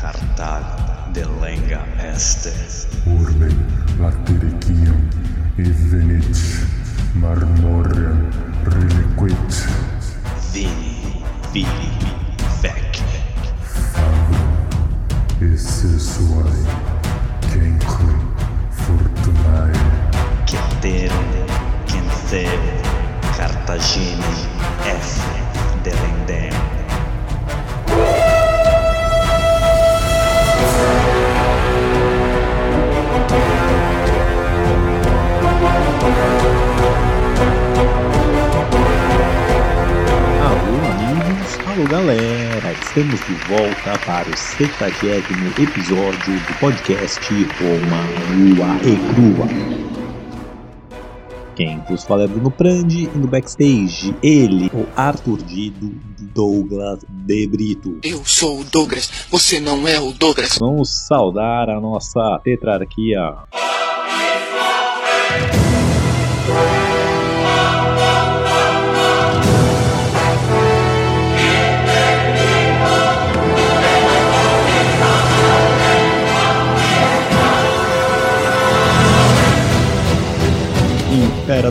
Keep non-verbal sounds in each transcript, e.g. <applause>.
Cartag de lenga este. Urbe latericium evenit marmorem reliquit Vini, vili, vec. esse suae cenque fortunae Ceterum, Quentheu, Cartagine, F. Delendem. Alô galera, estamos de volta para o 70 episódio do podcast Roma Nua e Crua. Quem vos fala é Bruno Prandi e no backstage ele, o Arthur Dido Douglas De Brito. Eu sou o Douglas, você não é o Douglas. Vamos saudar a nossa tetrarquia.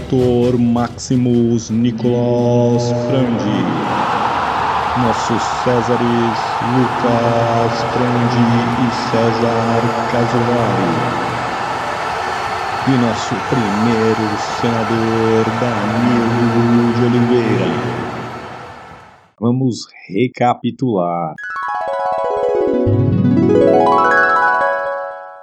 Imperator Maximus Nicolas Frandi. Nossos Césares Lucas Frandi e César Casolari. E nosso primeiro senador Danilo de Oliveira. Vamos recapitular.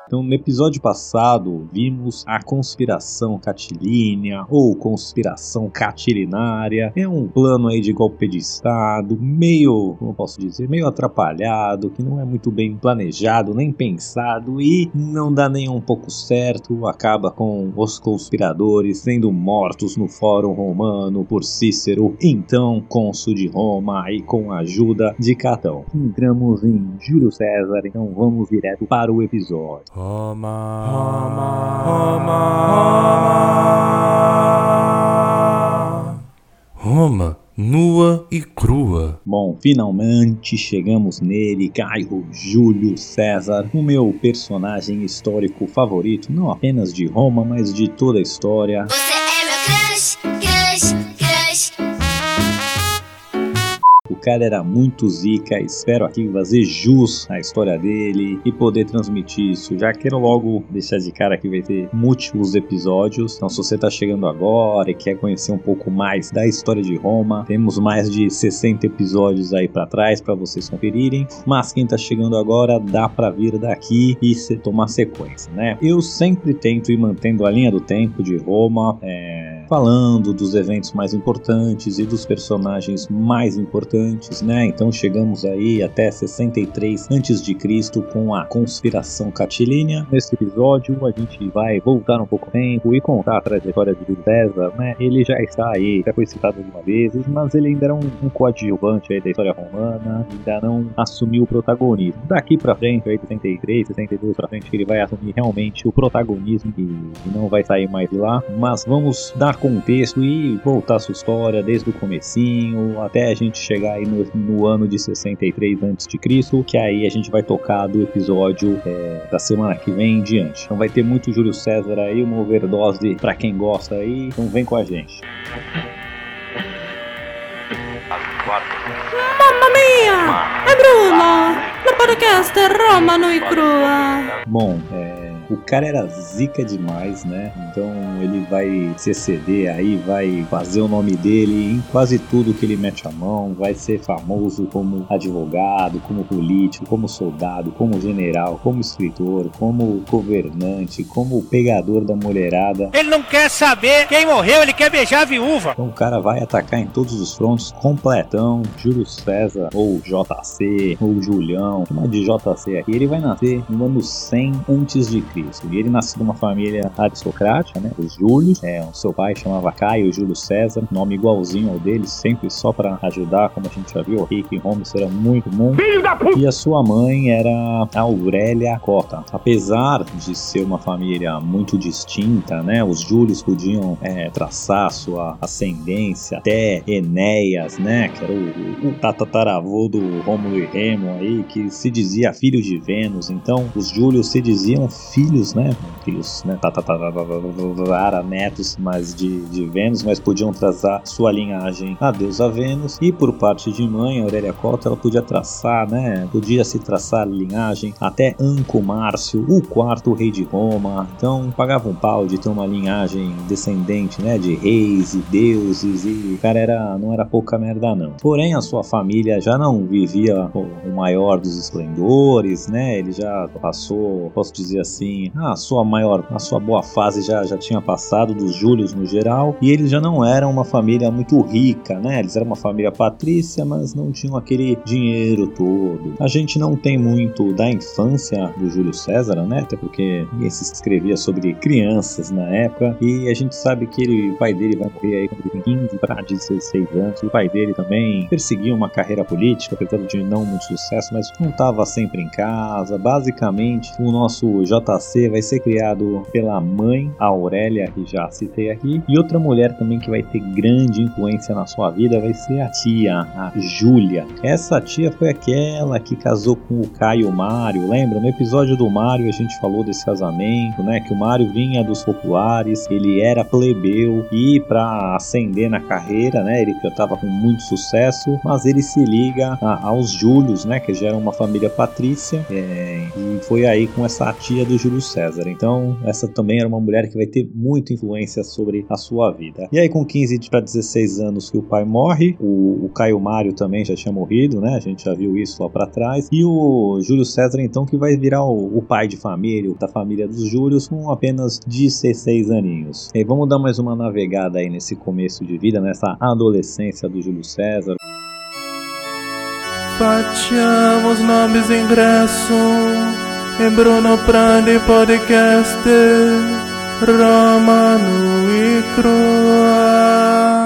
Então, no episódio passado, vimos a conspiração catilínea ou conspiração catilinária. É um plano aí de golpe de Estado, meio, como eu posso dizer, meio atrapalhado, que não é muito bem planejado nem pensado e não dá nem um pouco certo. Acaba com os conspiradores sendo mortos no Fórum Romano por Cícero, então cônsul de Roma, e com a ajuda de Catão. Entramos em Júlio César, então vamos direto para o episódio. Roma, Roma, Roma, Roma, nua e crua. Bom, finalmente chegamos nele, Caio Júlio César, o meu personagem histórico favorito, não apenas de Roma, mas de toda a história. Cara era muito zica, espero aqui fazer jus à história dele e poder transmitir isso. Já quero logo deixar de cara que vai ter múltiplos episódios. Então, se você tá chegando agora e quer conhecer um pouco mais da história de Roma, temos mais de 60 episódios aí para trás para vocês conferirem. Mas quem tá chegando agora, dá para vir daqui e se tomar sequência, né? Eu sempre tento ir mantendo a linha do tempo de Roma, é, falando dos eventos mais importantes e dos personagens mais importantes, né? Então chegamos aí até 63 a.C. com a conspiração catilínea. Nesse episódio a gente vai voltar um pouco tempo e contar a trajetória de César, né? Ele já está aí, já foi citado algumas vezes, mas ele ainda era um, um coadjuvante aí da história romana, ainda não assumiu o protagonismo. Daqui pra frente, aí 63, 62 pra frente, que ele vai assumir realmente o protagonismo e não vai sair mais de lá. Mas vamos dar contexto e voltar sua história desde o comecinho até a gente chegar aí no, no ano de 63 a.C., que aí a gente vai tocar do episódio é, da semana que vem em diante. Então vai ter muito Júlio César aí, uma overdose pra quem gosta aí, então vem com a gente. Mamma mia! È Bruno! La podcast Roma Nui Crua! Bom, é, o cara era zica demais, né? Então ele vai se exceder aí, vai fazer o nome dele em quase tudo que ele mete a mão, vai ser famoso como advogado, como político, como soldado, como general, como escritor, como governante, como pegador da mulherada. Ele não quer saber quem morreu, ele quer beijar a viúva. Então o cara vai atacar em todos os frontes, completão, Júlio César, ou JC, ou Julião, chama de JC aqui. Ele vai nascer no ano 100 antes de Cristo. E ele nasceu numa família aristocrática, né? Os Júlios. É, o seu pai chamava Caio Júlio César, nome igualzinho ao dele, sempre só para ajudar, como a gente já viu, o Rick Holmes era muito bom. E a sua mãe era a Aurélia Cota. Apesar de ser uma família muito distinta, né? Os Júlios podiam é, traçar sua ascendência até Enéas, né? Que era o, o tatataravô do Rômulo e Remo aí, que se dizia filho de Vênus. Então, os Júlios se diziam filhos, né? Filhos, né? Netos, mas de, de Vênus, mas podiam traçar sua linhagem a deusa Vênus. E por parte de mãe, Aurélia Cota, ela podia traçar, né? Podia se traçar linhagem até Anco Márcio, o quarto rei de Roma. Então, pagava um pau de ter uma linhagem descendente, né? De reis e deuses. E cara era, não era pouca merda, não. Porém, a sua família já não vivia o maior dos esplendores, né? Ele já passou, posso dizer assim, a sua maior, a sua boa fase já, já tinha passado dos Júlios no geral. E eles já não eram uma família muito rica, né? Eles eram uma família patrícia, mas não tinham aquele dinheiro todo. A gente não tem muito da infância do Júlio César, né? Até porque ele se escrevia sobre crianças na época. E a gente sabe que ele, o pai dele vai morrer aí quando ele tem 15 para 16 anos. O pai dele também perseguia uma carreira política, apesar de não muito sucesso, mas não estava sempre em casa. Basicamente, o nosso JC vai ser criado pela mãe, a Aurélia, que já citei aqui, e outra mulher também que vai ter grande influência na sua vida vai ser a tia, a Júlia. Essa tia foi aquela que casou com o Caio Mário, lembra? No episódio do Mário a gente falou desse casamento, né? Que o Mário vinha dos populares, ele era plebeu e para ascender na carreira, né? Ele já estava com muito sucesso, mas ele se liga a, aos Júlios, né? Que já era uma família patrícia é, e foi aí com essa tia do Júlio César. Então essa também era uma mulher que vai ter muita influência sobre a sua vida. E aí com 15 para 16 anos que o pai morre, o, o Caio Mário também já tinha morrido, né? A gente já viu isso lá para trás. E o Júlio César então que vai virar o, o pai de família, da família dos Júlios com apenas 16 aninhos. E vamos dar mais uma navegada aí nesse começo de vida, nessa adolescência do Júlio César. Facciamo snobis ingresso e Bruno Prandi podcast Romano e Crua.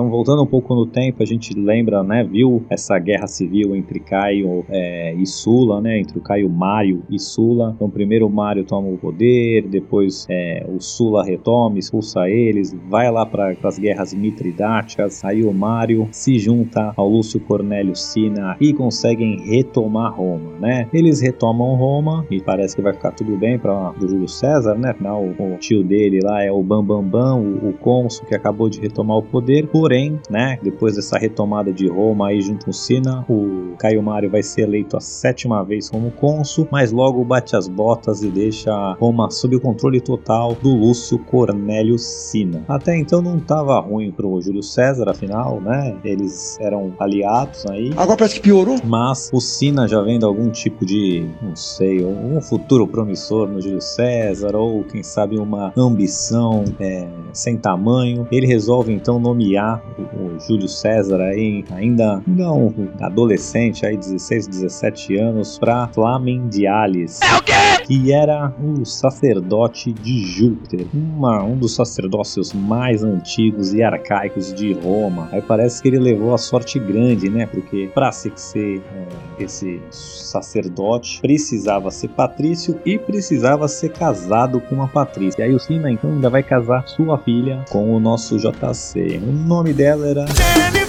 Então, voltando um pouco no tempo, a gente lembra, né, viu essa guerra civil entre Caio é, e Sula, né, entre o Caio Mário e Sula. Então, primeiro o Mário toma o poder, depois é, o Sula retoma, expulsa eles, vai lá para as guerras mitridáticas. Aí o Mário se junta ao Lúcio Cornélio Sina e conseguem retomar Roma, né? Eles retomam Roma e parece que vai ficar tudo bem para o Júlio César, né? Afinal, o, tio dele lá é o Bambambam, Bam Bam, o, o cônsul que acabou de retomar o poder. Porém, né, depois dessa retomada de Roma aí junto com Sina, o Caio Mário vai ser eleito a sétima vez como cônsul, mas logo bate as botas e deixa Roma sob o controle total do Lúcio Cornélio Sina. Até então não estava ruim pro Júlio César, afinal, né? Eles eram aliados aí. Agora parece que piorou. Mas o Sina já vendo algum tipo de, não sei, um futuro promissor no Júlio César, ou quem sabe uma ambição é, sem tamanho, ele resolve então nomear o, o Júlio César aí, ainda não adolescente, aí 16, 17 anos, para Flamendiales. É o quê? Que era um sacerdote de Júpiter, uma, um dos sacerdócios mais antigos e arcaicos de Roma. Aí parece que ele levou a sorte grande, né? Porque para se ser é, esse sacerdote precisava ser patrício e precisava ser casado com uma patrícia. E aí o Sina então ainda vai casar sua filha com o nosso JC. O nome dela era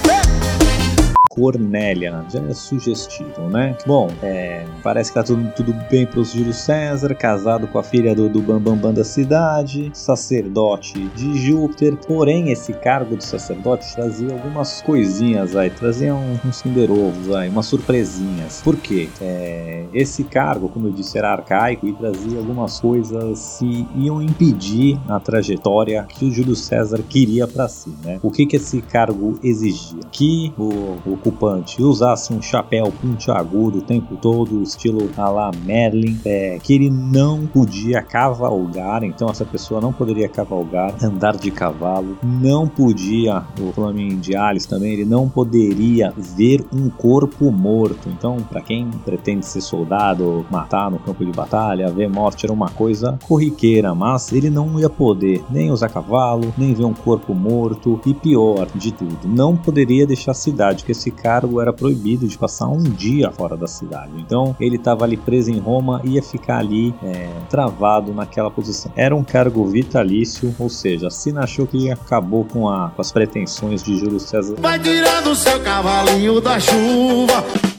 Cornélia, já é sugestivo, né? Bom, é, parece que tá tudo, tudo bem pro Júlio César, casado com a filha do, do Bambambam Bam Bam da cidade, sacerdote de Júpiter, porém esse cargo de sacerdote trazia algumas coisinhas aí, trazia um, uns cinderovos aí, umas surpresinhas. Por quê? É, esse cargo, como eu disse, era arcaico e trazia algumas coisas que iam impedir a trajetória que o Júlio César queria para si, né? O que que esse cargo exigia? Que o, o preocupante, usasse um chapéu pontiagudo o tempo todo, estilo a la Merlin, é, que ele não podia cavalgar, então essa pessoa não poderia cavalgar, andar de cavalo, não podia, o Flamin de Alice também, ele não poderia ver um corpo morto. Então, para quem pretende ser soldado, matar no campo de batalha, ver morte era uma coisa corriqueira, mas ele não ia poder nem usar cavalo, nem ver um corpo morto. E pior de tudo, não poderia deixar a cidade, que esse cargo era proibido de passar um dia fora da cidade. Então, ele estava ali preso em Roma ia ficar ali é, travado naquela posição. Era um cargo vitalício, ou seja, Sina achou que acabou com, a, com as pretensões de Júlio César. Vai tirando seu cavalinho da chuva.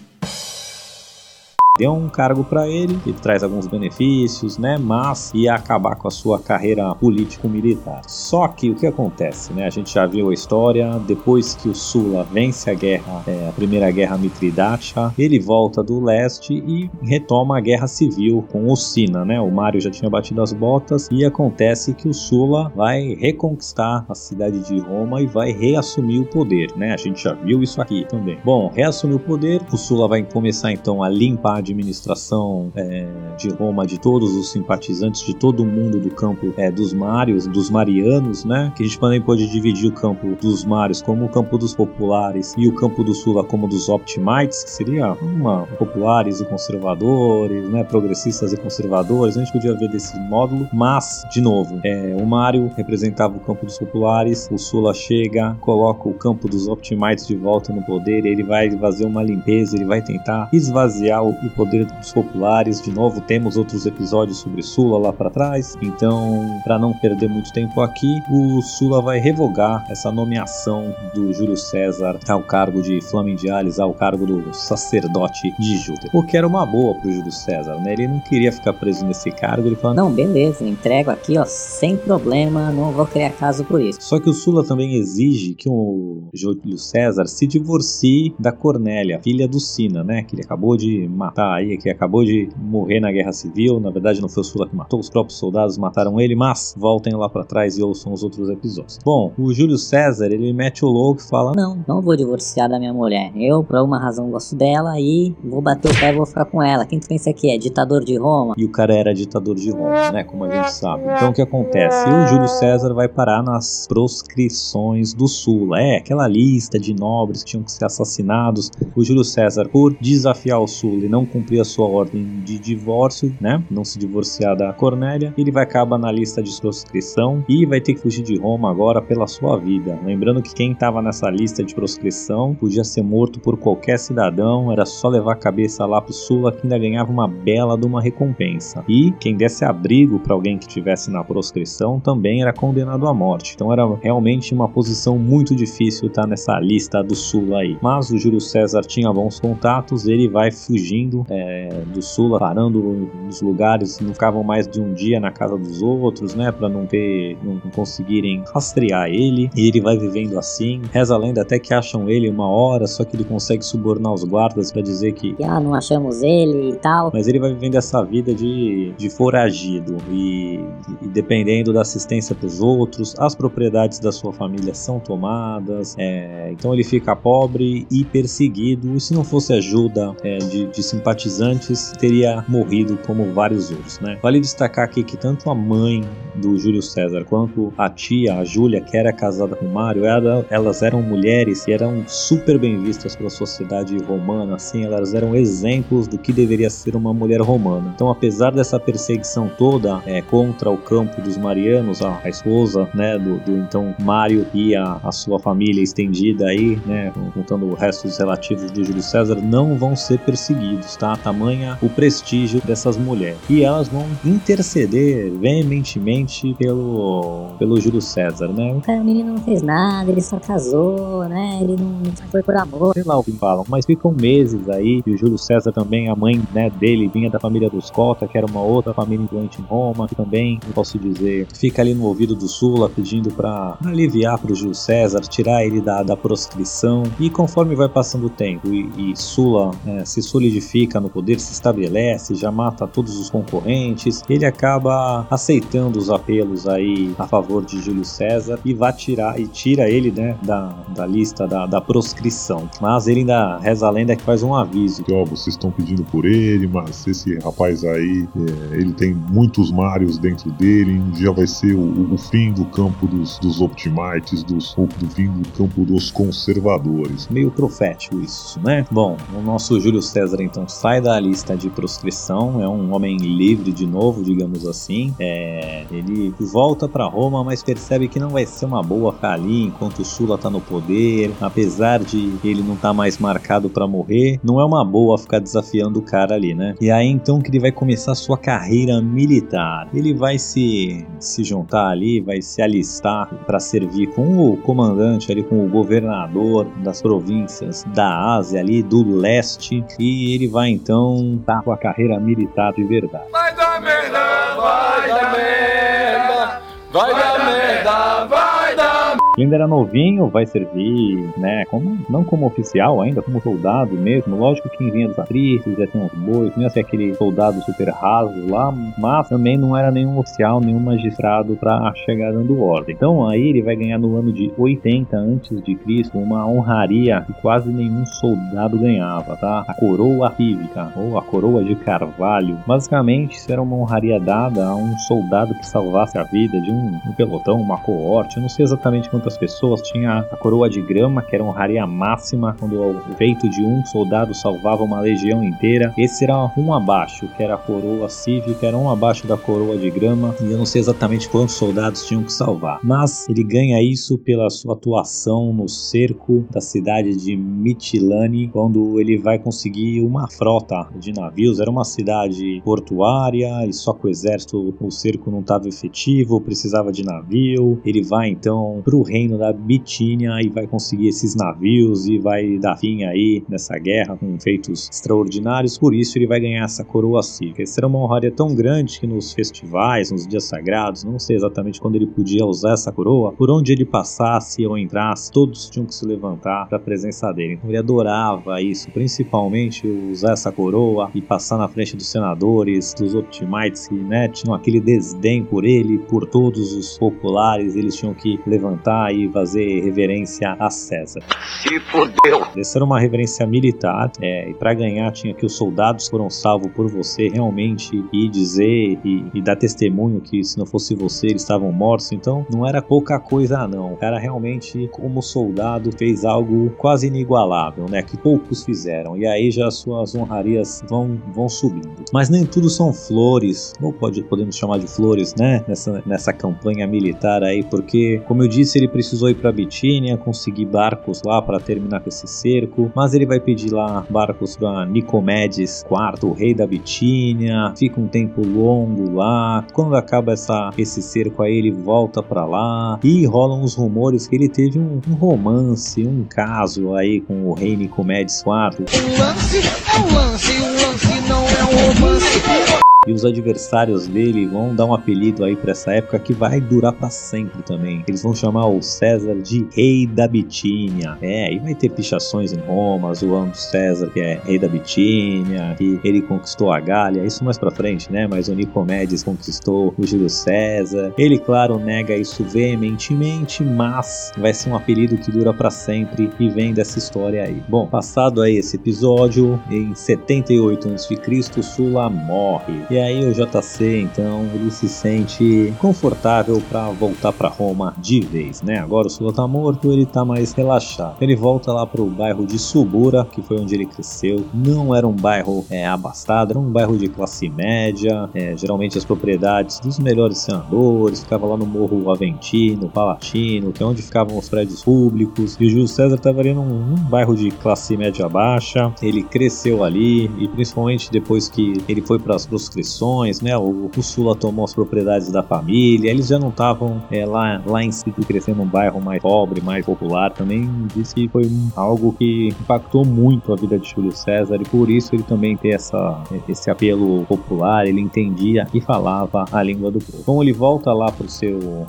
Deu um cargo para ele, que traz alguns benefícios, né? Mas ia acabar com a sua carreira político-militar. Só que o que acontece, né? A gente já viu a história. Depois que o Sula vence a guerra, é, a primeira guerra Mitridata, ele volta do leste e retoma a guerra civil com o Sina, né? O Mário já tinha batido as botas e acontece que o Sula vai reconquistar a cidade de Roma e vai reassumir o poder, né? A gente já viu isso aqui também. Bom, reassumir o poder, o Sula vai começar então a limpar administração é, de Roma de todos os simpatizantes, de todo mundo do campo é, dos Mários, dos Marianos, né? Que a gente também pode dividir o campo dos Mários como o campo dos populares e o campo do Sula como dos Optimites, que seria uma populares e conservadores, né? Progressistas e conservadores. A gente podia ver desse módulo, mas de novo, é, o Mário representava o campo dos populares, o Sula chega, coloca o campo dos Optimites de volta no poder, ele vai fazer uma limpeza, ele vai tentar esvaziar o, o poder dos populares. De novo, temos outros episódios sobre Sula lá para trás. Então, para não perder muito tempo aqui, o Sula vai revogar essa nomeação do Júlio César ao cargo de Flamindiales, ao cargo do sacerdote de Júpiter. O que era uma boa pro Júlio César, né? Ele não queria ficar preso nesse cargo, ele falou: Não, beleza, entrego aqui, ó, sem problema, não vou criar caso por isso. Só que o Sula também exige que o Júlio César se divorcie da Cornélia, filha do Sina, né? Que ele acabou de matar aí, que acabou de morrer na guerra civil. Na verdade, não foi o Sula que matou, os próprios soldados mataram ele, mas voltem lá para trás e ouçam os outros episódios. Bom, o Júlio César, ele mete o louco e fala: Não, não vou divorciar da minha mulher. Eu, por alguma razão, gosto dela e vou bater o pé e vou ficar com ela. Quem tu pensa que é? Ditador de Roma? E o cara era ditador de Roma, né? Como a gente sabe. Então o que acontece? O Júlio César vai parar nas proscrições do Sula. É, aquela lista de nobres que tinham que ser assassinados. O Júlio César, por desafiar o Sula e não cumprir a sua ordem de divórcio, né? Não se divorciar da Cornélia, ele vai acabar na lista de proscrição e vai ter que fugir de Roma agora pela sua vida. Lembrando que quem estava nessa lista de proscrição podia ser morto por qualquer cidadão, era só levar a cabeça lá pro Sula que ainda ganhava uma bela de uma recompensa. E quem desse abrigo para alguém que estivesse na proscrição também era condenado à morte. Então era realmente uma posição muito difícil estar nessa lista do Sula aí. Mas o Júlio César tinha bons contatos, ele vai fugindo é, do Sula, parando nos lugares, não ficavam mais de um dia na casa dos outros, né, para não ter, não, conseguirem rastrear ele. E ele vai vivendo assim. Reza a lenda até que acham ele uma hora, só que ele consegue subornar os guardas para dizer que Ah, não achamos ele e tal. mas ele vai vivendo essa vida de, de foragido e, e dependendo da assistência dos outros, as propriedades da sua família são tomadas, é, então ele fica pobre e perseguido. E se não fosse ajuda é, de, de simpatizantes, teria morrido como vários outros, né? Vale destacar aqui que tanto a mãe do Júlio César quanto a tia, a Júlia, que era casada com Mário, ela- elas eram mulheres e eram super bem vistas pela sociedade romana, assim, elas eram exemplos do que deveria ser uma mulher romana. Então, apesar dessa perseguição toda é, contra o campo dos marianos, a, a esposa, né, do, do então Mário e a, a sua família estendida aí, né, contando o resto dos relativos do Júlio César, não vão ser perseguidos, tá? Tamanha o prestígio dessas mulheres. E elas vão interceder veementemente pelo, pelo Júlio César, né? O menino não fez nada, ele só casou, né? Ele não, não foi por amor. sei lá o que falam, mas ficam meses aí, e o Júlio César também, a mãe né, dele vinha da família dos Cota, que era uma outra família influente em Roma, que também, posso dizer, fica ali no ouvido do Sula pedindo pra aliviar pro Júlio César, tirar ele da, da proscrição, e conforme vai passando o tempo e, e Sula é, se solidifica fica no poder, se estabelece, já mata todos os concorrentes. Ele acaba aceitando os apelos aí a favor de Júlio César e vai tirar e tira ele, né, da, da lista da, da proscrição. Mas ele ainda reza a lenda que faz um aviso. Ó, vocês estão pedindo por ele, mas esse rapaz aí, é, ele tem muitos Marios dentro dele, um dia vai ser o, o fim do campo dos, dos Optimites, dos, do fim do campo dos conservadores. Meio profético isso, né? Bom, o nosso Júlio César então sai da lista de proscrição, é um homem livre de novo, digamos assim. É, ele volta para Roma, mas percebe que não vai ser uma boa ali enquanto Sula tá no poder, apesar de ele não tá mais marcado para morrer, não é uma boa ficar desafiando o cara ali, né? E aí então que ele vai começar sua carreira militar. Ele vai se se juntar ali, vai se alistar para servir com o comandante ali, com o governador das províncias da Ásia ali do leste e ele vai então tá com a carreira militar de verdade. Vai dar merda, vai dar merda, vai dar merda, vai dar ele ainda era novinho, vai servir, né, como, não como oficial ainda, como soldado mesmo. Lógico que vinha dos patrícios já tinha uns bois, não ia ser aquele soldado super raso lá, mas também não era nenhum oficial, nenhum magistrado para chegar dando ordem. Então aí ele vai ganhar no ano de 80 antes de Cristo uma honraria que quase nenhum soldado ganhava, tá? A coroa cívica ou a coroa de carvalho. Basicamente, isso era uma honraria dada a um soldado que salvasse a vida de um, um pelotão, uma coorte, eu não sei exatamente quanto outras pessoas. Tinha a coroa de grama, que era honraria máxima, quando o feito de um soldado salvava uma legião inteira. Esse era um abaixo, que era a coroa cívica, era um abaixo da coroa de grama, e eu não sei exatamente quantos soldados tinham que salvar. Mas ele ganha isso pela sua atuação no cerco da cidade de Mitilani, quando ele vai conseguir uma frota de navios. Era uma cidade portuária e só com o exército o cerco não estava efetivo, precisava de navio. Ele vai então para o reino da Bitínia e vai conseguir esses navios e vai dar fim aí nessa guerra com feitos extraordinários. Por isso ele vai ganhar essa coroa cívica. Será uma honraria tão grande que nos festivais, nos dias sagrados, não sei exatamente quando ele podia usar essa coroa, por onde ele passasse ou entrasse, todos tinham que se levantar para a presença dele. Então ele adorava isso, principalmente usar essa coroa e passar na frente dos senadores, dos Optimites que né, tinham aquele desdém por ele, por todos os populares, eles tinham que levantar e fazer reverência a César. Se fodeu! Essa era uma reverência militar, é, e para ganhar tinha que os soldados foram salvos por você realmente e dizer e, e, dar testemunho que se não fosse você eles estavam mortos. Então não era pouca coisa, não. O cara realmente, como soldado, fez algo quase inigualável, né? Que poucos fizeram. E aí já suas honrarias vão, vão subindo. Mas nem tudo são flores, ou pode, podemos chamar de flores, né? Nessa, nessa campanha militar aí, porque, como eu disse, ele precisou ir para Bitínia, conseguir barcos lá para terminar com esse cerco, mas ele vai pedir lá barcos para Nicomedes IV, o rei da Bitínia, fica um tempo longo lá. Quando acaba essa, esse cerco aí, ele volta para lá e rolam os rumores que ele teve um, um, romance, um caso aí com o rei Nicomedes IV. Um lance é um lance, um lance não é um romance. E os adversários dele vão dar um apelido aí para essa época que vai durar para sempre também. Eles vão chamar o César de Rei da Bitínia. É, e vai ter pichações em Roma, zoando César, que é Rei da Bitínia, que ele conquistou a Gália. Isso mais pra frente, né? Mas o Nicomedes conquistou o Júlio César. Ele, claro, nega isso veementemente, mas vai ser um apelido que dura para sempre e vem dessa história aí. Bom, passado aí esse episódio, em 78 a.C., Sula morre. E aí o JC, então, ele se sente confortável para voltar para Roma de vez, né? Agora o Sula tá morto, ele tá mais relaxado. Ele volta lá pro bairro de Subura, que foi onde ele cresceu. Não era um bairro é, abastado, era um bairro de classe média. É, geralmente as propriedades dos melhores senadores, ficava lá no Morro Aventino, Palatino, que é onde ficavam os prédios públicos. E o Júlio César tava ali num, num bairro de classe média baixa. Ele cresceu ali e principalmente depois que ele foi para as sucessões, né? O, o Sula tomou as propriedades da família, eles já não estavam é, lá, lá em si crescendo num bairro mais pobre, mais popular. Também disse que foi um, algo que impactou muito a vida de Júlio César e por isso ele também tem essa, esse apelo popular, ele entendia e falava a língua do povo. Então ele volta lá para seu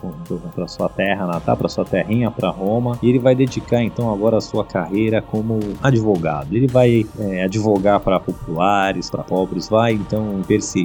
para sua terra natal, para sua terrinha, para Roma, e ele vai dedicar então agora a sua carreira como advogado. Ele vai é, advogar para populares, para pobres, vai então perseguir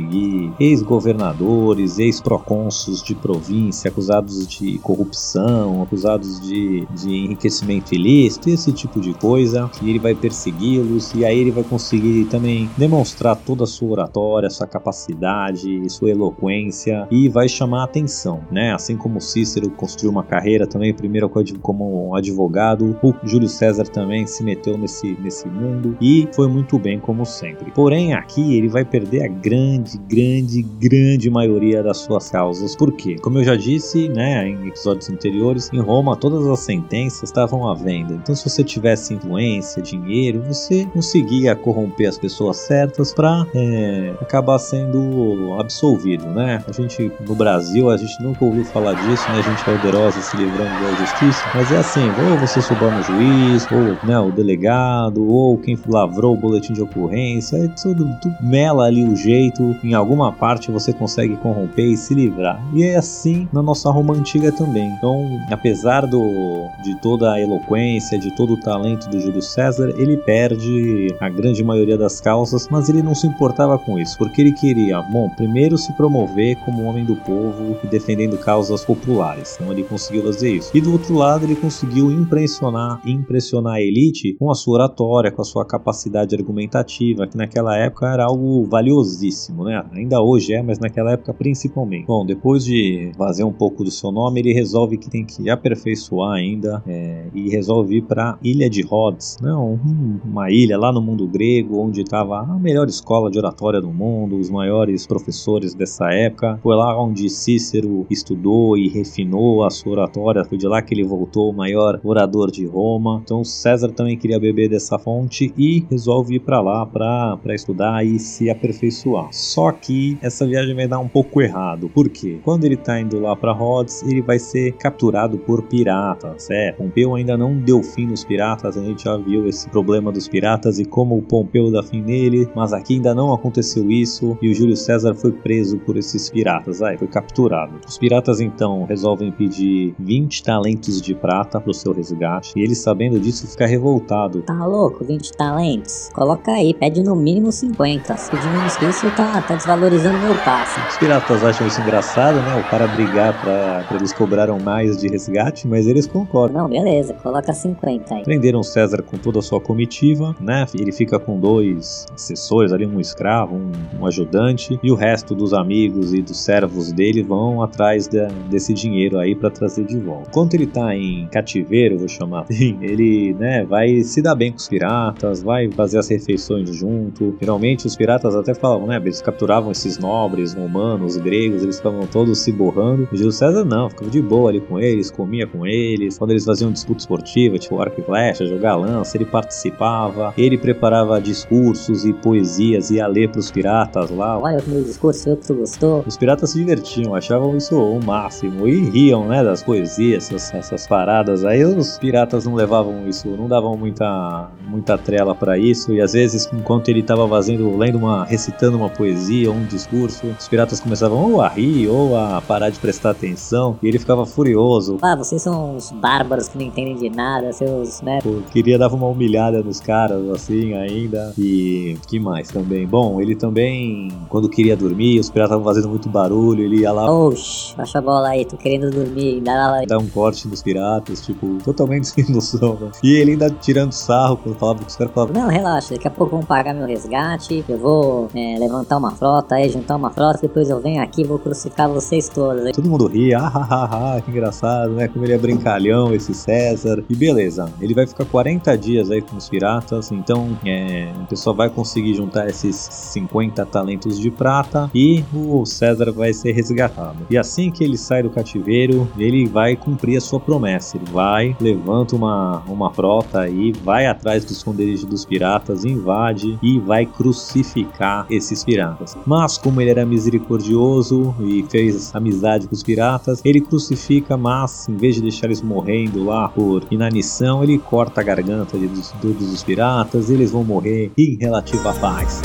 ex-governadores, ex-procônsuls de província acusados de corrupção, acusados de, de enriquecimento ilícito, esse tipo de coisa. E ele vai persegui-los e aí ele vai conseguir também demonstrar toda a sua oratória, sua capacidade, sua eloquência e vai chamar a atenção, né? Assim como Cícero construiu uma carreira também primeiro como advogado, o Júlio César também se meteu nesse, nesse mundo e foi muito bem como sempre. Porém, aqui ele vai perder a grande, grande, grande maioria das suas causas. Por quê? Como eu já disse, né, em episódios anteriores, em Roma todas as sentenças estavam à venda. Então, se você tivesse influência, dinheiro, você conseguia corromper as pessoas certas para é, acabar sendo absolvido, né? A gente no Brasil a gente nunca ouviu falar disso, né? A gente é poderosa se livrando da justiça, mas é assim, ou você suborna o juiz, ou né, o delegado, ou quem lavrou o boletim de ocorrência, é tudo, tudo mela ali o jeito, em alguma parte você consegue corromper e se livrar. E é assim na nossa Roma antiga também. Então, apesar do, de toda a eloquência, de todo o talento do Júlio César, ele perde a grande maioria das causas, mas ele não se importava com isso, porque ele queria, bom, primeiro se promover como homem do povo e defendendo causas populares. Então ele conseguiu fazer isso. E do outro lado, ele conseguiu impressionar, impressionar a elite com a sua oratória, com a sua capacidade argumentativa, que naquela época era algo valiosíssimo, né? Ainda hoje é, mas naquela época principalmente. Bom, depois de fazer um pouco do seu nome, ele resolve que tem que aperfeiçoar ainda é, e resolve ir para Ilha de Rhodes, não, né? uma ilha lá no mundo grego, onde estava a melhor escola de oratória do mundo, os maiores professores dessa época. Foi lá onde Cícero estudou e refinou a sua oratória, foi de lá que ele voltou o maior orador de Roma. Então César também queria beber dessa fonte e resolve ir para lá para estudar e se aperfeiçoar. Só que essa viagem vai dar um pouco errado. Por quê? Quando ele tá indo lá para Rhodes, ele vai ser capturado por piratas. É, Pompeu ainda não deu fim nos piratas, a gente já viu esse problema dos piratas e como o Pompeu dá fim nele, mas aqui ainda não aconteceu isso e o Júlio César foi preso por esses piratas. Aí, foi capturado. Os piratas então resolvem pedir 20 talentos de prata pro seu resgate e ele, sabendo disso, fica revoltado. Tá louco, 20 talentos? Coloca aí, pede no mínimo 50. Se pedir menos que isso, tá, tá desvalorizando meu passe. Os piratas acham isso engraçado, né? O cara brigar pra, pra eles cobraram mais de resgate, mas eles concordam. Não, beleza, coloca 50 aí. Prenderam César com toda a sua comitiva, né? Ele fica com dois assessores ali, um escravo, um, um ajudante, e o resto dos amigos e dos servos dele vão atrás de, desse dinheiro aí para trazer de volta. Enquanto ele tá em cativeiro, vou chamar assim, <laughs> ele, né, vai se dar bem com os piratas, vai fazer as refeições junto. Geralmente os piratas até falavam, né, eles capturavam esses nobres romanos, gregos, eles ficavam todos se borrando. O Júlio César não, ficava de boa ali com eles, comia com eles. Quando eles faziam disputa esportiva, tipo arco e flecha, jogar lança, ele participava, ele preparava discursos e poesias, ia ler pros piratas lá. Olha o meu discurso, outro gostou. Os piratas se divertiam, achavam isso o máximo e riam, né, das poesias, essas, essas paradas. Aí os piratas não levavam isso, não davam muita, muita trela para isso e às vezes enquanto ele tava fazendo, lendo uma, recitando uma poesia ou um discurso, os piratas começavam ou a rir ou a parar de prestar atenção e ele ficava furioso. Ah, vocês são uns bárbaros que não entendem de nada, seus, né? Pô, queria dar uma humilhada nos caras assim ainda e que mais também. Bom, ele também quando queria dormir, os piratas estavam fazendo muito barulho, ele ia lá. Oxi, baixa a bola aí, tô querendo dormir, dá lá. Dá um corte nos piratas, tipo, totalmente <laughs> sem noção, né? E ele ainda tirando sarro quando falava com os caras falavam. Não, relaxa, daqui a pouco vão pagar meu resgate, eu vou é, levantar uma frota aí, juntar uma frota, depois eu venho aqui e vou crucificar vocês todos. Todo mundo ah, ah, ah, ah, que engraçado, né? Como ele é brincalhão, esse César. E beleza, ele vai ficar 40 dias aí com os piratas, então é, o pessoal vai conseguir juntar esses 50 talentos de prata e o César vai ser resgatado. E assim que ele sai do cativeiro, ele vai cumprir a sua promessa. Ele vai, levanta uma, uma frota aí, vai atrás do esconderijo dos piratas, invade e vai crucificar esses piratas. Piratas. Mas como ele era misericordioso e fez amizade com os piratas, ele crucifica, mas em vez de deixar eles morrendo lá por inanição, ele corta a garganta de todos os piratas e eles vão morrer em relativa paz.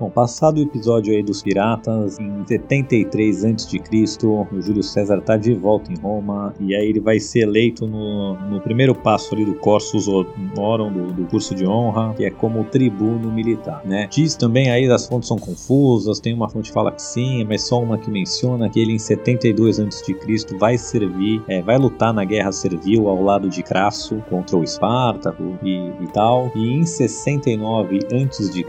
Bom, passado o episódio aí dos piratas, em 73 a.C., o Júlio César tá de volta em Roma e aí ele vai ser eleito no, no primeiro passo ali do Corsus Honorum, do, do curso de honra, que é como tribuno militar, né? Diz também aí, as fontes são confusas, tem uma fonte que fala que sim, mas só uma que menciona que ele em 72 a.C. vai servir, é, vai lutar na guerra servil ao lado de Crasso contra o Espartaco e, e tal, e em 69 a.C.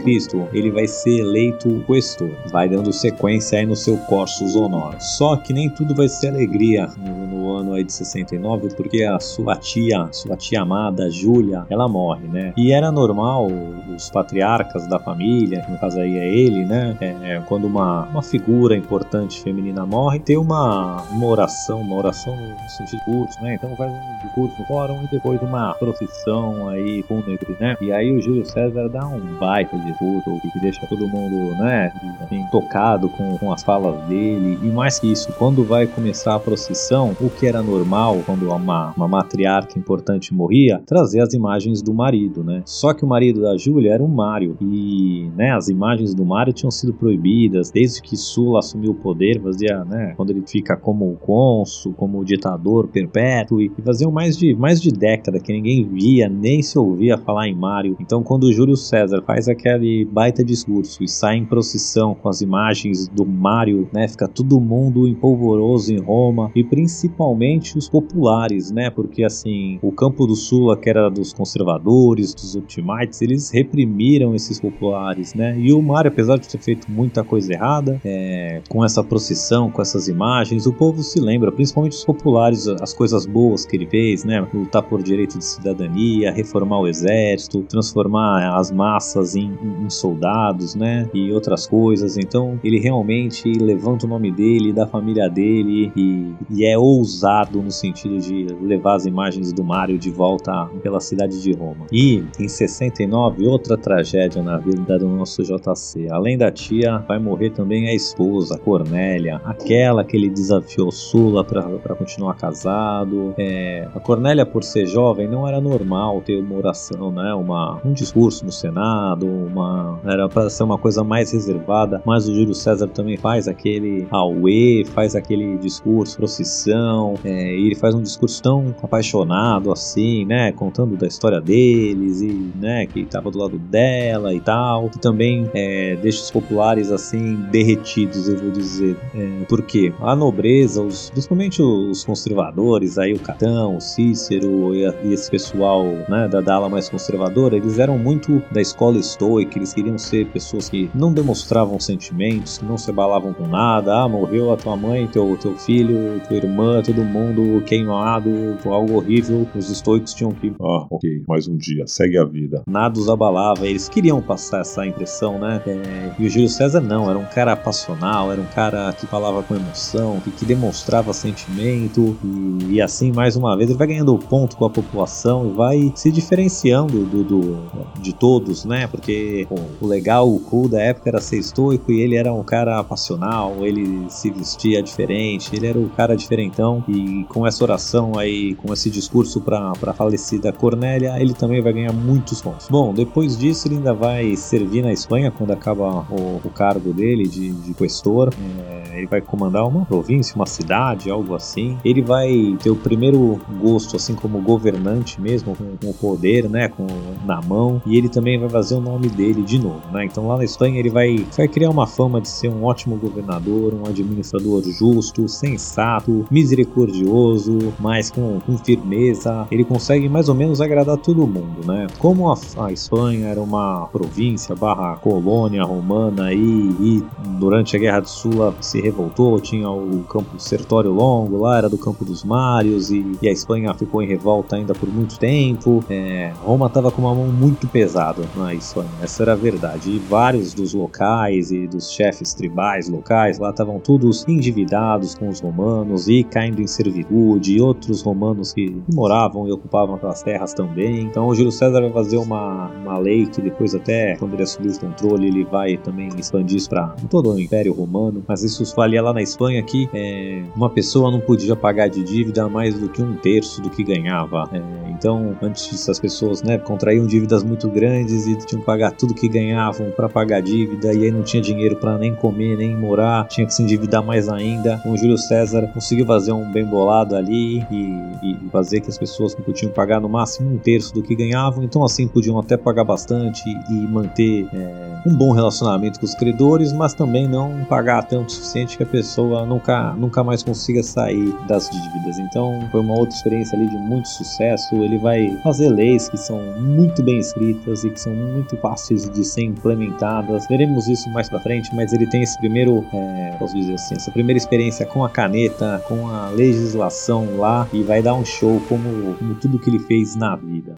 ele vai ser eleito questor. Vai dando sequência aí no seu Corsus Honor. Só que nem tudo vai ser alegria no, no ano aí de 69, porque a sua tia, sua tia amada, Júlia, ela morre, né? E era normal os patriarcas da família, no caso aí é ele, né? É, é, quando uma, uma figura importante feminina morre, ter uma, uma oração, uma oração no sentido de curso, né? Então faz um discurso no fórum e depois uma procissão aí fúnebre, né? E aí o Júlio César dá um baita discurso que deixa todo mundo, né, assim, tocado com, com as falas dele. E mais que isso, quando vai começar a procissão, o que era normal quando uma, uma matriarca importante morria, trazer as imagens do marido, né? Só que o marido da Júlia era um Mário e, né, as imagens do Mário tinham sido proibidas desde que Sula assumiu o poder, fazia, né, quando ele fica como cônsul, como ditador perpétuo e faziam mais de mais de década que ninguém via nem se ouvia falar em Mário. Então, quando o Júlio César faz aquele baita discurso e sai em procissão com as imagens do Mário, né? Fica todo mundo em polvoroso em Roma e principalmente os populares, né? Porque assim, o campo do Sul, que era dos conservadores, dos optimates, eles reprimiram esses populares, né? E o Mário, apesar de ter feito muita coisa errada, é, com essa procissão, com essas imagens, o povo se lembra, principalmente os populares, as coisas boas que ele fez, né? Lutar por direito de cidadania, reformar o exército, transformar as massas em, em soldados, né? E outras coisas. Então ele realmente levanta o nome dele, da família dele e, e é ousado no sentido de levar as imagens do Mário de volta pela cidade de Roma. E em 69, outra tragédia na vida do nosso JC. Além da tia, vai morrer também a esposa, Cornélia, aquela que ele desafiou Sula para continuar casado. É, a Cornélia, por ser jovem, não era normal ter uma oração, né? Uma, um discurso no Senado, uma era para ser uma coisa mais reservada, mas o Júlio César também faz aquele auê, faz aquele discurso, procissão, é, e ele faz um discurso tão apaixonado assim, né, contando da história deles e, né, que estava do lado dela e tal, que também é, deixa os populares assim derretidos, eu vou dizer, é, porque a nobreza, os, principalmente os conservadores, aí o Catão, o Cícero e, a, e esse pessoal, né, da, da ala mais conservadora, eles eram muito da escola estoica, eles queriam ser pessoas que não demonstravam sentimentos, que não se abalavam com nada. Ah, morreu a tua mãe, teu, teu filho, tua irmã, todo mundo queimado, algo horrível. Os estoicos tinham que. Ah, ok, mais um dia, segue a vida. Nada os abalava, eles queriam passar essa impressão, né? É, e o Júlio César não, era um cara passional, era um cara que falava com emoção, que, que demonstrava sentimento, e, e, assim, mais uma vez, ele vai ganhando ponto com a população e vai se diferenciando do, do de todos, né? Porque pô, o legal, o cool da época era ser estoico e ele era um cara passional, ele se vestia diferente, ele era o cara diferentão e com essa oração aí, com esse discurso para a falecida Cornélia, ele também vai ganhar muitos pontos. Bom, depois disso ele ainda vai servir na Espanha quando acaba o, o cargo dele de, de questor. É, ele vai comandar uma província, uma cidade, algo assim. Ele vai ter o primeiro gosto, assim como governante mesmo, com, com o poder, né, com, na mão. E ele também vai fazer o nome dele de novo, né? Então lá na Espanha Espanha ele vai, vai criar uma fama de ser um ótimo governador, um administrador justo, sensato, misericordioso, mas com, com firmeza. Ele consegue mais ou menos agradar todo mundo, né? Como a, a Espanha era uma província barra colônia romana e, e durante a Guerra de Sula se revoltou, tinha o campo Sertório Longo lá, era do campo dos Mários e, e a Espanha ficou em revolta ainda por muito tempo. É, Roma estava com uma mão muito pesada na Espanha, essa era a verdade. E vários dos locais e dos chefes tribais locais lá estavam todos endividados com os romanos e caindo em servitude e outros romanos que moravam e ocupavam aquelas terras também. Então o Júlio César vai fazer uma, uma lei que depois até quando ele assumir o controle ele vai também expandir isso para todo o Império Romano. Mas isso valia lá na Espanha que é, uma pessoa não podia pagar de dívida mais do que um terço do que ganhava. É, então antes as pessoas né, contraíam dívidas muito grandes e tinham que pagar tudo que ganhavam para pagar dívida e aí não tinha dinheiro para nem comer nem morar, tinha que se endividar mais ainda. Então, o Júlio César conseguiu fazer um bem bolado ali e, e fazer que as pessoas não podiam pagar no máximo um terço do que ganhavam, então assim podiam até pagar bastante e manter é, um bom relacionamento com os credores, mas também não pagar tanto o suficiente que a pessoa nunca, nunca mais consiga sair das dívidas. Então foi uma outra experiência ali de muito sucesso. Ele vai fazer leis que são muito bem escritas e que são muito fáceis de ser implementadas. Veremos isso mais para frente, mas ele tem esse primeiro, é, posso dizer assim, essa primeira experiência com a caneta, com a legislação lá e vai dar um show como, como tudo que ele fez na vida.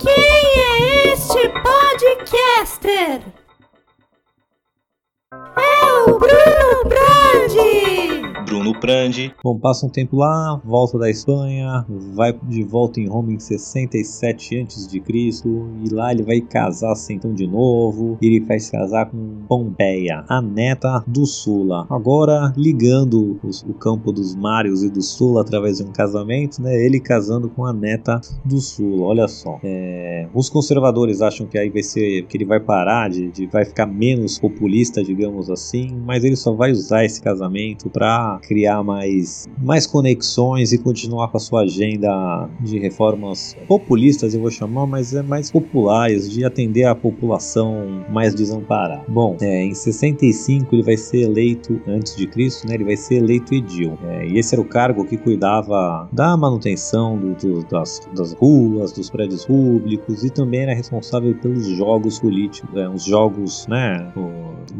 Quem é este podcaster? É o Bruno Brandi! Bruno Prandi. Bom, passa um tempo lá, volta da Espanha, vai de volta em Roma em 67 a.C. e lá ele vai casar assim, então de novo. Ele vai se casar com Pompeia, a neta do Sula. Agora ligando os, o campo dos Mários e do Sula através de um casamento, né? Ele casando com a neta do Sula. Olha só. É, os conservadores acham que aí vai ser que ele vai parar de, de vai ficar menos populista, digamos assim, mas ele só vai usar esse casamento para criar mais, mais conexões e continuar com a sua agenda de reformas populistas, eu vou chamar, mas é mais populares, de atender a população mais desamparada. Bom, é, em 65 ele vai ser eleito, antes de Cristo, né, ele vai ser eleito edil. É, e esse era o cargo que cuidava da manutenção do, do, das, das ruas, dos prédios públicos e também era responsável pelos jogos políticos, é, os jogos né,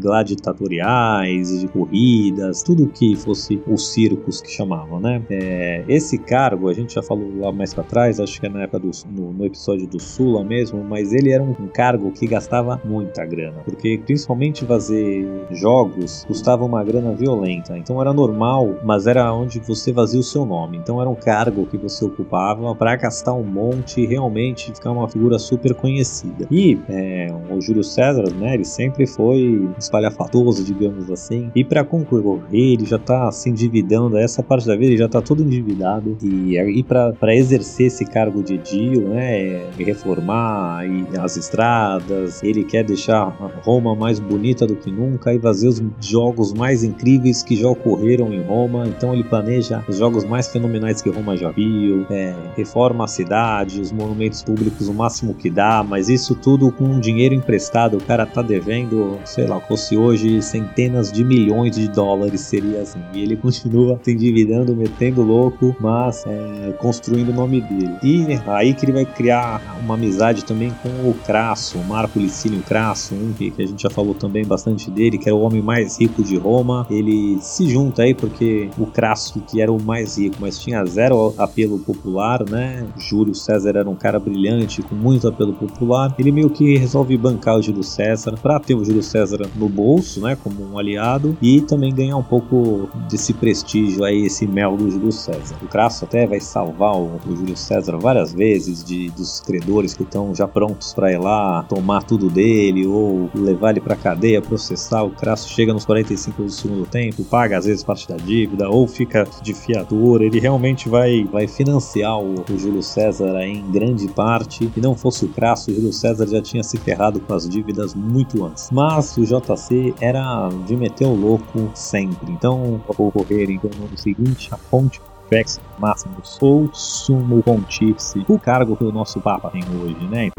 gladiatoriais, de corridas, tudo que fosse os circos que chamavam, né? É, esse cargo, a gente já falou lá mais para trás, acho que é na época do no, no, episódio do Sula mesmo, mas ele era um, cargo que gastava muita grana, porque principalmente fazer jogos custava uma grana violenta, então era normal, mas era onde você fazia o seu nome, então era um cargo que você ocupava para gastar um monte e realmente ficar uma figura super conhecida. E é, o Júlio César, né, ele sempre foi espalhafatoso, digamos assim, e para concorrer ele já tá se endividando, essa parte da vida ele já tá todo endividado. E, e para exercer esse cargo de Dio, né, reformar as estradas, ele quer deixar Roma mais bonita do que nunca e fazer os jogos mais incríveis que já ocorreram em Roma, então ele planeja os jogos mais fenomenais que Roma já viu, é, reforma a cidade, os monumentos públicos o máximo que dá, mas isso tudo com dinheiro emprestado, o cara tá devendo, sei lá, fosse hoje centenas de milhões de dólares seria assim, e ele continua <laughs> se endividando, metendo louco, mas é, construindo o nome dele. E aí que ele vai criar uma amizade também com o Crasso, Marco Licínio Crasso, um que, que a gente já falou também bastante dele, que era o homem mais rico de Roma. Ele se junta aí porque o Crasso, que era o mais rico, mas tinha zero apelo popular, né? Júlio César era um cara brilhante, com muito apelo popular. Ele meio que resolve bancar o Júlio César para ter o Júlio César no bolso, né? Como um aliado e também ganhar um pouco desse prestígio aí, esse mel do Júlio César. O Crasso até vai salvar o, o Júlio César várias vezes de, dos credores que estão já prontos para ir lá tomar tudo dele ou levar ele para cadeia, processar. O Crasso chega nos 45 do segundo tempo, paga às vezes parte da dívida ou fica de fiador. Ele realmente vai, vai financiar o, o Júlio César em grande parte. Se não fosse o Crasso, o Júlio César já tinha se ferrado com as dívidas muito antes. Mas o JC era de meter o louco sempre. Então, vou correr então no seguinte, a fonte Vex Máximo Sou Sumo Pontífice, o cargo que o nosso Papa tem hoje, né?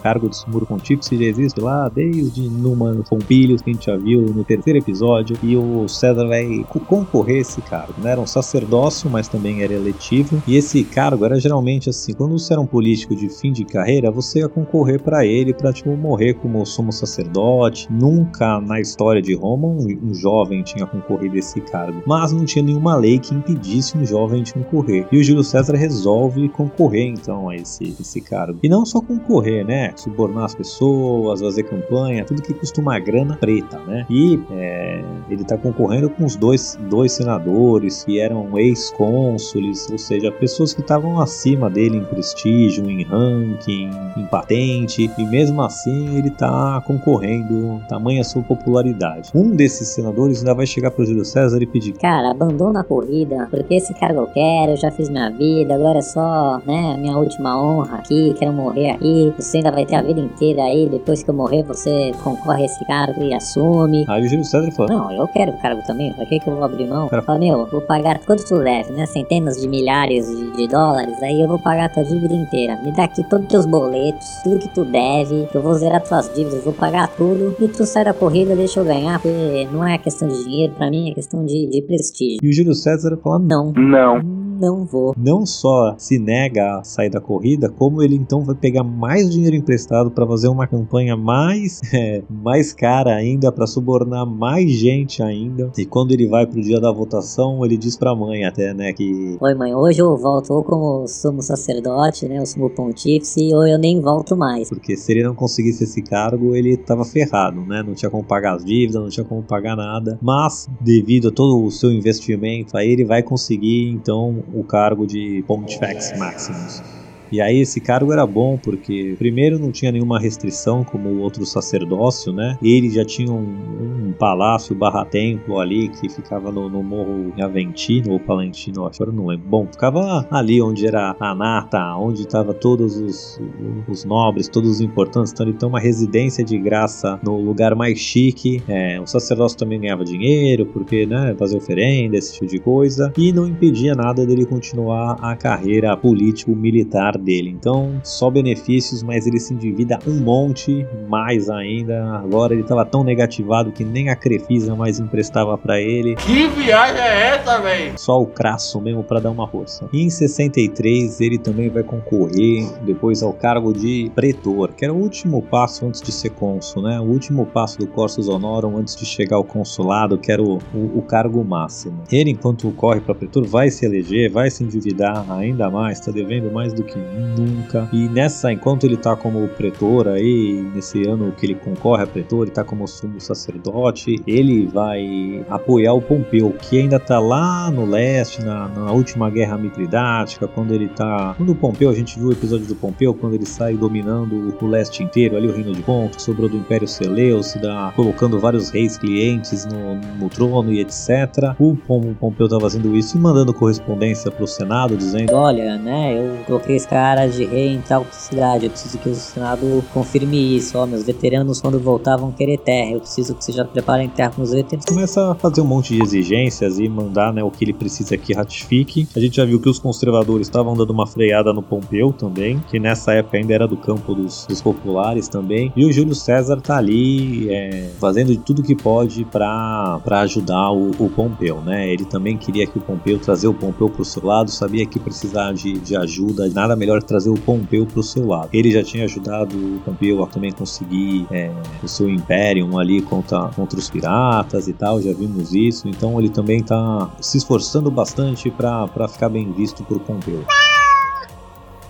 Cargo de Sumuro Pontífice já existe lá desde Numa Pompílios, que a gente já viu no terceiro episódio, e o César vai concorrer a esse cargo. Né? Era um sacerdócio, mas também era eletivo, e esse cargo era geralmente assim: quando você era um político de fim de carreira, você ia concorrer para ele para tipo, morrer como sumo sacerdote. Nunca na história de Roma um, um jovem tinha concorrido a esse cargo, mas não tinha nenhuma lei que impedisse um jovem de concorrer. E o Júlio César resolve concorrer então a esse, esse cargo. E não só concorrer, né? Subornar as pessoas, fazer campanha, tudo que custa uma grana preta, né? E é, ele tá concorrendo com os dois, dois senadores que eram ex-cônsules, ou seja, pessoas que estavam acima dele em prestígio, em ranking, em patente, e mesmo assim ele tá concorrendo, tamanha sua popularidade. Um desses senadores ainda vai chegar pro Júlio César e pedir: Cara, abandona a corrida, porque esse cargo eu quero, eu já fiz minha vida, agora é só, né, minha última honra aqui, quero morrer aqui. Você ainda vai ter a vida inteira aí, depois que eu morrer, você concorre a esse cargo e assume. Aí o Júlio César falou: Não, eu quero o cargo também, pra que, que eu vou abrir mão? O cara fala: Meu, vou pagar quanto tu deve, né? Centenas de milhares de, de dólares, aí eu vou pagar a tua dívida inteira. Me dá aqui todos os teus boletos, tudo que tu deve, eu vou zerar tuas dívidas, vou pagar tudo e tu sai da corrida, deixa eu ganhar, porque não é questão de dinheiro, pra mim é questão de, de prestígio. E o Júlio César fala: Não. Não. Não vou. Não só se nega a sair da corrida, como ele então vai pegar mais dinheiro emprestado para fazer uma campanha mais, <laughs> é, mais cara ainda, para subornar mais gente ainda. E quando ele vai pro dia da votação, ele diz pra mãe até, né, que. Oi, mãe, hoje eu volto ou como sumo sacerdote, né, o sumo pontífice, ou eu nem volto mais. Porque se ele não conseguisse esse cargo, ele tava ferrado, né? Não tinha como pagar as dívidas, não tinha como pagar nada. Mas, devido a todo o seu investimento, aí ele vai conseguir, então, o cargo de Pontifex Maximus. E aí esse cargo era bom porque primeiro não tinha nenhuma restrição como o outro sacerdócio, né? Ele já tinha um, um palácio barra templo ali que ficava no, no morro Aventino ou Palentino, acho eu não lembro. Bom, ficava ali onde era a nata, onde estava todos os, os nobres, todos os importantes. Então ele tem uma residência de graça no lugar mais chique. É, o sacerdócio também ganhava dinheiro porque, né, fazer oferenda, esse tipo de coisa. E não impedia nada dele continuar a carreira político-militar dele. Então, só benefícios, mas ele se endivida um monte mais ainda. Agora ele estava tão negativado que nem a Crefisa mais emprestava para ele. Que viagem é essa, velho? Só o crasso mesmo para dar uma força. E em 63 ele também vai concorrer depois ao cargo de pretor, que era o último passo antes de ser cônsul, né? O último passo do Corsus Honorum antes de chegar ao consulado, que era o, o, o cargo máximo. Ele, enquanto corre para pretor, vai se eleger, vai se endividar ainda mais, está devendo mais do que nunca. E nessa, enquanto ele tá como pretor aí, nesse ano que ele concorre a pretor, ele tá como sumo sacerdote, ele vai apoiar o Pompeu, que ainda tá lá no leste, na, na última guerra mitridática, quando ele tá. Quando o Pompeu, a gente viu o episódio do Pompeu, quando ele sai dominando o leste inteiro, ali o reino de Ponto, que sobrou do Império Seleucida, colocando vários reis clientes no, no trono e etc. O Pompeu tá fazendo isso e mandando correspondência pro Senado, dizendo: Olha, né, eu coloquei esse cara de rei em tal cidade. Eu preciso que o Senado confirme isso. Ó, meus veteranos, quando voltar, vão querer terra. Eu preciso que você já prepare terra com os veteranos. Começa a fazer um monte de exigências e mandar né, o que ele precisa que ratifique. A gente já viu que os conservadores estavam dando uma freada no Pompeu também, que nessa época ainda era do campo dos, dos populares também. E o Júlio César tá ali é, fazendo de tudo que pode para ajudar o, o, Pompeu, né? Ele também queria que o Pompeu trazer o Pompeu pro seu lado, sabia que precisava de, de ajuda, nada melhor que trazer o Pompeu pro seu lado. Ele já tinha ajudado o Pompeu a também conseguir é, o seu Imperium ali contra, contra os piratas e tal, já vimos isso. Então ele também tá se esforçando bastante para ficar bem visto por Pompeu.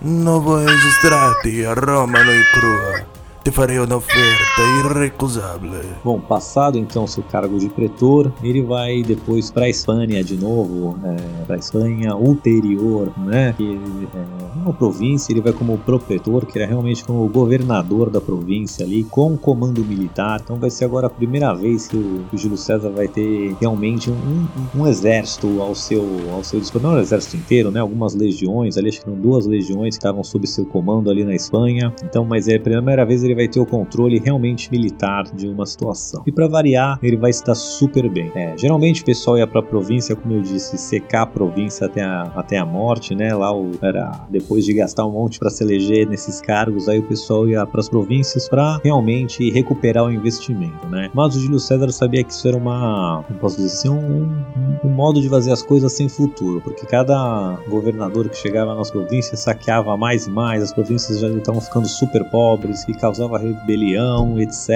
Novo a Roma noi crua. Te farei uma oferta irrecusável. Bom, passado então seu cargo de pretor, ele vai depois para a Espanha de novo, é, para a Espanha ulterior, né? Que é uma província, ele vai como propretor, que era realmente como governador da província ali, com comando militar. Então vai ser agora a primeira vez que o, que o Júlio César vai ter realmente um, um, um, exército ao seu, ao seu dispor. Não o exército inteiro, né? Algumas legiões, ali acho que eram duas legiões que estavam sob seu comando ali na Espanha. Então, mas é a primeira vez ele vai ter o controle realmente militar de uma situação. E para variar, ele vai estar super bem. É, geralmente o pessoal ia para a província, como eu disse, secar a província até a, até a morte, né? Lá o, era depois de gastar um monte para se eleger nesses cargos, aí o pessoal ia para as províncias para realmente recuperar o investimento, né? Mas o Júlio César sabia que isso era uma, como posso dizer assim, um, um, um modo de fazer as coisas sem futuro, porque cada governador que chegava nas províncias saqueava mais e mais, as províncias já estavam ficando super pobres e causava rebelião, etc.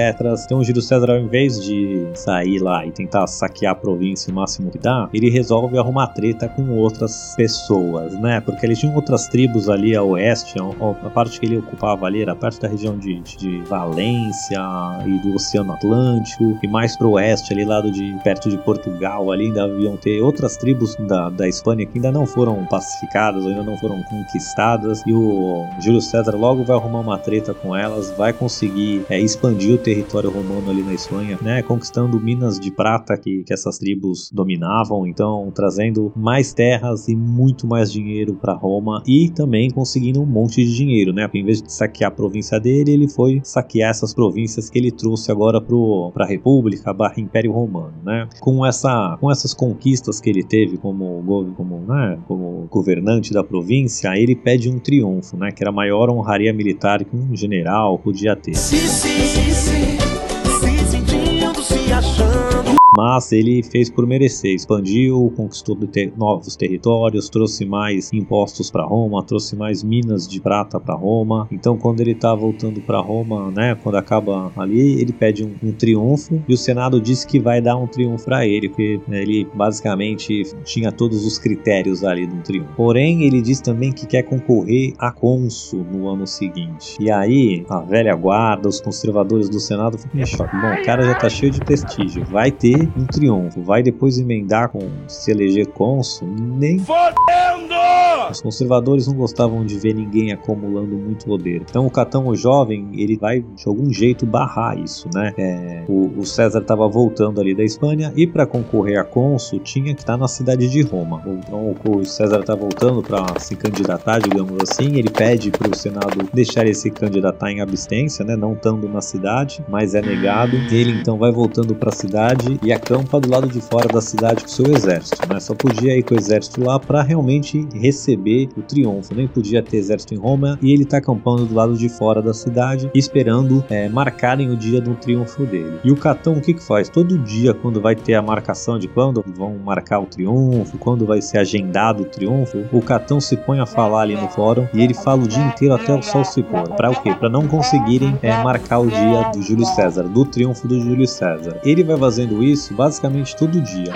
Então o Júlio César, ao invés de sair lá e tentar saquear a província o máximo que dá, ele resolve arrumar treta com outras pessoas, né? Porque eles tinham outras tribos ali a oeste, a, a parte que ele ocupava ali era parte da região de, de Valência e do Oceano Atlântico, e mais pro oeste, ali lado de perto de Portugal, ali ainda haviam ter outras tribos da, da Espanha que ainda não foram pacificadas, ainda não foram conquistadas, e o Júlio César logo vai arrumar uma treta com elas, vai conseguir é, expandir o território romano ali na Espanha, né? Conquistando minas de prata que, que essas tribos dominavam, então trazendo mais terras e muito mais dinheiro para Roma e também conseguindo um monte de dinheiro, né? Porque em vez de saquear a província dele, ele foi saquear essas províncias que ele trouxe agora para a República, barra Império Romano, né? Com essa com essas conquistas que ele teve como como, né, como governante da província, ele pede um triunfo, né? Que era a maior honraria militar que um general podia ter. Sim, sim, sim, mas ele fez por merecer, expandiu, conquistou ter novos territórios, trouxe mais impostos para Roma, trouxe mais minas de prata para Roma. Então, quando ele está voltando para Roma, né, quando acaba ali, ele pede um, um, triunfo e o Senado disse que vai dar um triunfo para ele, porque né, ele basicamente tinha todos os critérios ali um triunfo. Porém, ele diz também que quer concorrer a cônsul no ano seguinte. E aí, a velha guarda, os conservadores do Senado ficam em choque. Bom, o cara já tá cheio de prestígio, vai ter um triunfo, vai depois emendar com se eleger cônsul, nem. Fodendo! Os conservadores não gostavam de ver ninguém acumulando muito poder. Então o Catão, o jovem, ele vai de algum jeito barrar isso, né? É, o, o, César estava voltando ali da Espanha e para concorrer a cônsul tinha que estar na cidade de Roma. Então o César está voltando para se candidatar, digamos assim. Ele pede para o Senado deixar ele se candidatar em abstência, né? Não estando na cidade, mas é negado. Ele então vai voltando para a cidade e acampa do lado de fora da cidade com seu exército, né? Só podia ir com o exército lá para realmente receber o triunfo. Nem podia ter exército em Roma e ele está acampando do lado de fora da cidade, esperando é, marcarem o dia do triunfo dele. E o Catão o que que faz? Todo dia, quando vai ter a marcação de quando vão marcar o triunfo, quando vai ser agendado o triunfo, o Catão se põe a falar ali no fórum e ele fala o dia inteiro até o sol se pôr. Para o quê? Para não conseguirem é, marcar o dia do Júlio César, do triunfo do Júlio César. Ele vai fazendo isso basicamente todo dia.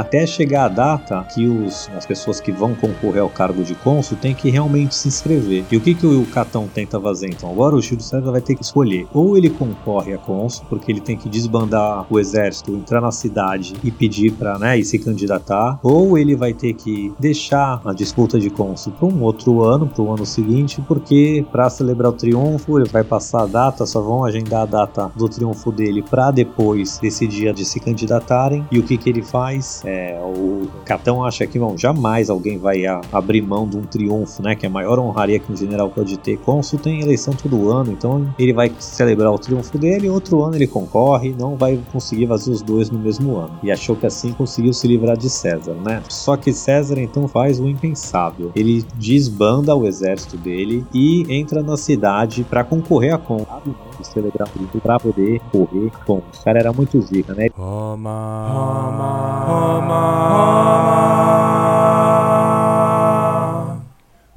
Até chegar a data que os, as pessoas que vão concorrer ao cargo de cônsul têm que realmente se inscrever. E o que, que o Catão tenta fazer então? Agora o Júlio César vai ter que escolher. Ou ele concorre a cônsul, porque ele tem que desbandar o exército, entrar na cidade e pedir para né, e se candidatar. Ou ele vai ter que deixar a disputa de cônsul para um outro ano, para o ano seguinte, porque para celebrar o triunfo ele vai passar a data, só vão agendar a data do triunfo dele para depois desse dia de se candidatar candidatarem. E o que, que ele faz? É, o Catão acha que bom, jamais alguém vai a, abrir mão de um triunfo, né? Que é a maior honraria que um general pode ter. Cônsul tem eleição todo ano, então ele vai celebrar o triunfo dele. Outro ano ele concorre, não vai conseguir fazer os dois no mesmo ano. E achou que assim conseguiu se livrar de César, né? Só que César então faz o impensável. Ele desbanda o exército dele e entra na cidade para concorrer a Cônsul celebrar o para poder correr com. O cara era muito zica, né? Roma, Roma,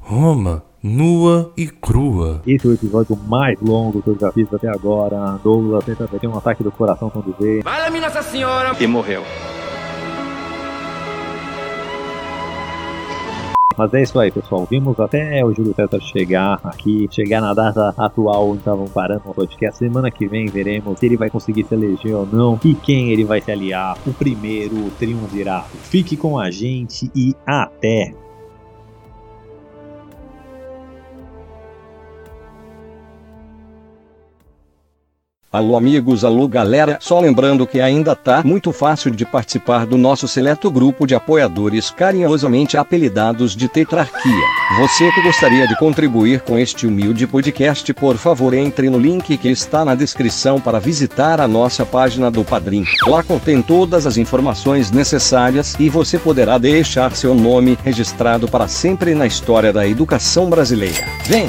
Roma, Roma. Nua e crua. Esse é o episódio mais longo que eu já fiz até agora. Douglas tenta ter um ataque do coração quando vê. Minha Nossa Senhora! E morreu. Mas é isso aí, pessoal. Vimos até o Júlio César chegar aqui, chegar na data atual onde estavam parando o podcast. Semana que vem veremos se ele vai conseguir se eleger ou não e quem ele vai se aliar. O primeiro triunvirato. Fique com a gente e até! Alô amigos, alô galera, só lembrando que ainda tá muito fácil de participar do nosso seleto grupo de apoiadores carinhosamente apelidados de Tetrarquia. Você que gostaria de contribuir com este humilde podcast, por favor entre no link que está na descrição para visitar a nossa página do Padrim. Lá contém todas as informações necessárias e você poderá deixar seu nome registrado para sempre na história da educação brasileira. Vem!